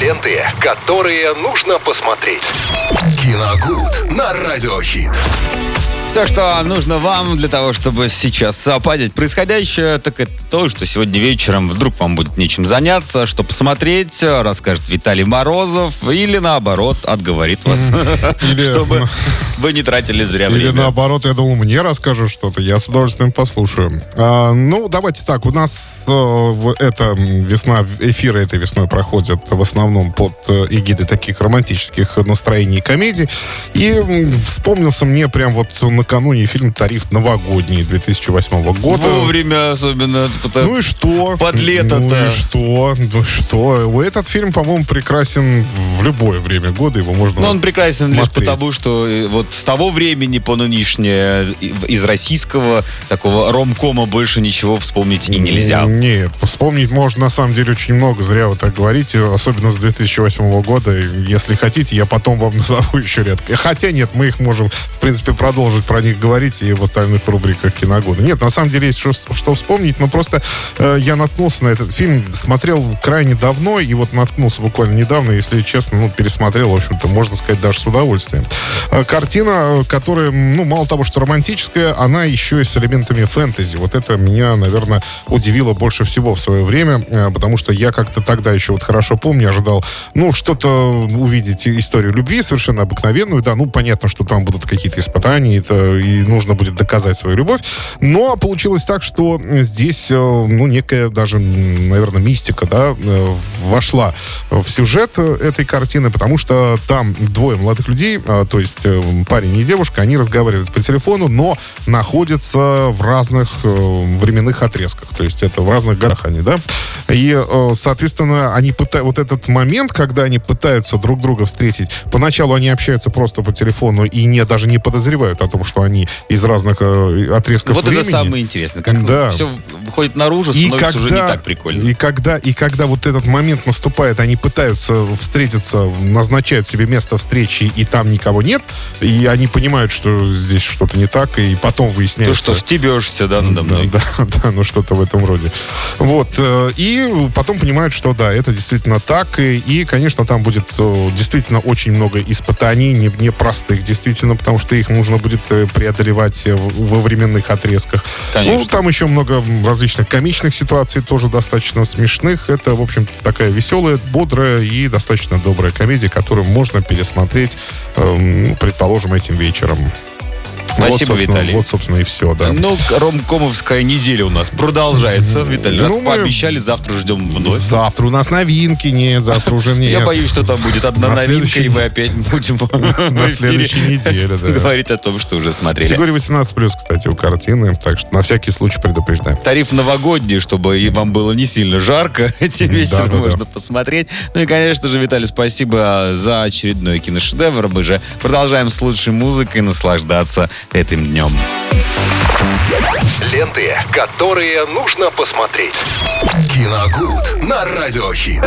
Ленты, которые нужно посмотреть. Киногуд на Радиохит. Все, что нужно вам для того, чтобы сейчас понять происходящее, так это то, что сегодня вечером вдруг вам будет нечем заняться, что посмотреть, расскажет Виталий Морозов, или наоборот, отговорит вас, чтобы вы не тратили зря Или время. наоборот, я думал, мне расскажут что-то. Я с удовольствием послушаю. А, ну, давайте так. У нас э, эта весна, эфиры этой весной проходят в основном под э, эгидой таких романтических настроений и комедий. И вспомнился мне прям вот накануне фильм «Тариф новогодний» 2008 года. Вовремя особенно. Ну и что? Под лето-то. Ну и что? Ну что? Этот фильм, по-моему, прекрасен в любое время года. Его можно Но он прекрасен лишь смотреть. потому, что э, вот с того времени по нынешнее э, из российского такого ромкома больше ничего вспомнить и нельзя. Нет, вспомнить можно на самом деле очень много. Зря вы так говорите, особенно с 2008 года. Если хотите, я потом вам назову еще ряд. Хотя нет, мы их можем, в принципе, продолжить про них говорить и в остальных рубриках киногода. Нет, на самом деле есть что, что вспомнить, но просто э, я наткнулся на этот фильм, смотрел крайне давно, и вот наткнулся буквально недавно, если честно, ну, пересмотрел, в общем-то, можно сказать, даже с удовольствием. Э, Картина, которая, ну, мало того, что романтическая, она еще и с элементами фэнтези. Вот это меня, наверное, удивило больше всего в свое время, э, потому что я как-то тогда еще вот хорошо помню, ожидал, ну, что-то увидеть историю любви совершенно обыкновенную, да, ну, понятно, что там будут какие-то испытания, это, и нужно будет доказать свою любовь, но получилось так, что здесь, э, ну, некая даже, наверное, мистика, да, э, вошла в сюжет этой картины, потому что там двое молодых людей, то есть э, парень и девушка, они разговаривают по телефону, но находятся в разных э, временных отрезках, то есть это в разных годах они, да, и, э, соответственно, они пытаются, вот этот момент, когда они пытаются друг друга встретить, поначалу они общаются просто по телефону и не, даже не подозревают о том, что они из разных э, отрезков Вот времени. это самое интересное. Как Да. все выходит наружу, И становится уже когда, не так прикольно. И когда, и когда вот этот момент наступает, они пытаются встретиться, назначают себе место встречи, и там никого нет, и они понимают, что здесь что-то не так, и потом Ты выясняется... что, стебешься, да, надо мной? Да, да, да, ну что-то в этом роде. Вот. э, И потом понимают, что да, это действительно так. И, и, конечно, там будет э, действительно очень много испытаний, не- непростых, действительно, потому что их нужно будет э, преодолевать во временных отрезках. Конечно. Ну, там еще много различных комичных ситуаций, тоже достаточно смешных. Это, в общем, такая веселая, бодрая и достаточно добрая комедия, которую можно пересмотреть, эм, предположим, этим вечером. Спасибо, вот, собственно, Виталий. Вот, собственно, и все, да. Ну, ромкомовская неделя у нас продолжается. Виталий, раз Ну, мы- пообещали, завтра ждем вновь. Завтра у нас новинки, нет, завтра уже нет. Я боюсь, что там будет одна На новинка, следующей- и мы опять будем На следующей неделе, да. говорить о том, что уже смотрели. Категория 18+, кстати, у картины, так что на всякий случай предупреждаем. Тариф новогодний, чтобы и вам было не сильно жарко. Этим вечером Да-да-да. можно посмотреть. Ну и, конечно же, Виталий, спасибо за очередной киношедевр. Мы же продолжаем с лучшей музыкой наслаждаться этим днем. Ленты, которые нужно посмотреть. Киногуд на Радиохит.